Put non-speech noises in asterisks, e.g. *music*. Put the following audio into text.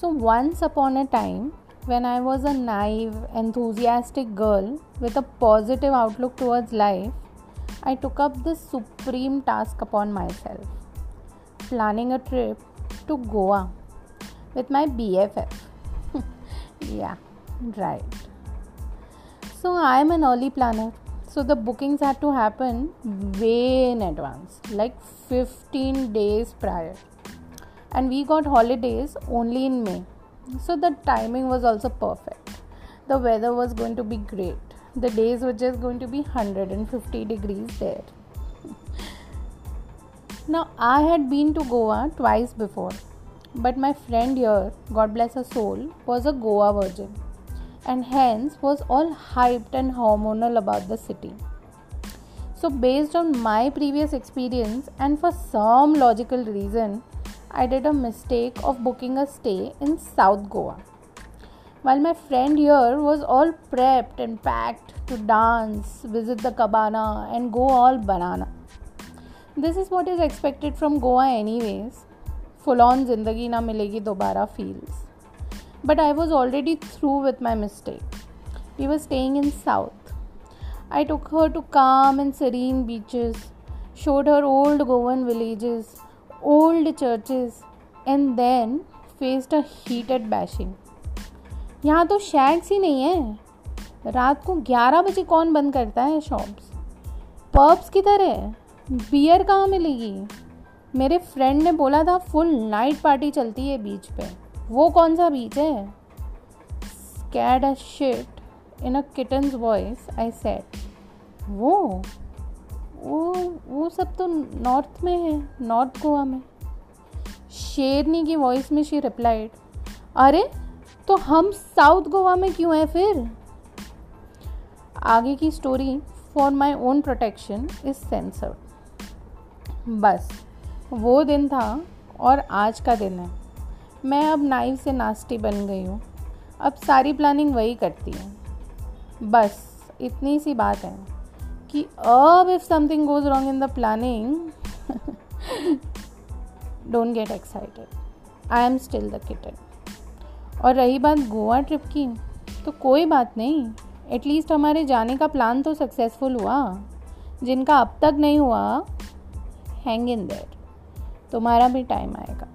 So, once upon a time, when I was a naive, enthusiastic girl with a positive outlook towards life, I took up this supreme task upon myself planning a trip to Goa with my BFF. *laughs* yeah, right. So, I am an early planner. So, the bookings had to happen way in advance, like 15 days prior. And we got holidays only in May. So, the timing was also perfect. The weather was going to be great. The days were just going to be 150 degrees there. now, I had been to Goa twice before, but my friend here, God bless her soul, was a Goa virgin and hence was all hyped and hormonal about the city. So, based on my previous experience and for some logical reason, I did a mistake of booking a stay in South Goa. While my friend here was all prepped and packed to dance, visit the cabana, and go all banana. This is what is expected from Goa, anyways. Full on zindagi na milegi dobara feels. But I was already through with my mistake. We were staying in South. I took her to calm and serene beaches, showed her old Goan villages, old churches, and then faced a heated bashing. यहाँ तो shacks ही नहीं है। रात को 11 बजे कौन बंद करता है शॉप्स पब्स किधर है? बियर कहाँ मिलेगी? मेरे फ्रेंड ने बोला था फुल नाइट पार्टी चलती है बीच पे। वो कौन सा बीच है? Scared a shit in a kittens voice I said वो? सब तो नॉर्थ में है नॉर्थ गोवा में। शेरनी की वॉइस में शी रिप्लाइड अरे तो हम साउथ गोवा में क्यों हैं फिर? आगे की story for my own protection is censored बस, वो दिन था और आज का दिन है। मैं अब नाइव से नास्टी बन गई हूँ। अब सारी प्लानिंग वही करती है। बस, इतनी सी बात है। कि अब if something goes wrong in the planning don't get excited I am still the kitten और रही बात गोवा ट्रिप की तो कोई बात नहीं. एटलीस्ट हमारे जाने का प्लान तो सक्सेसफुल हुआ. जिनका अब तक नहीं हुआ हैंग इन देर तुम्हारा भी टाइम आएगा.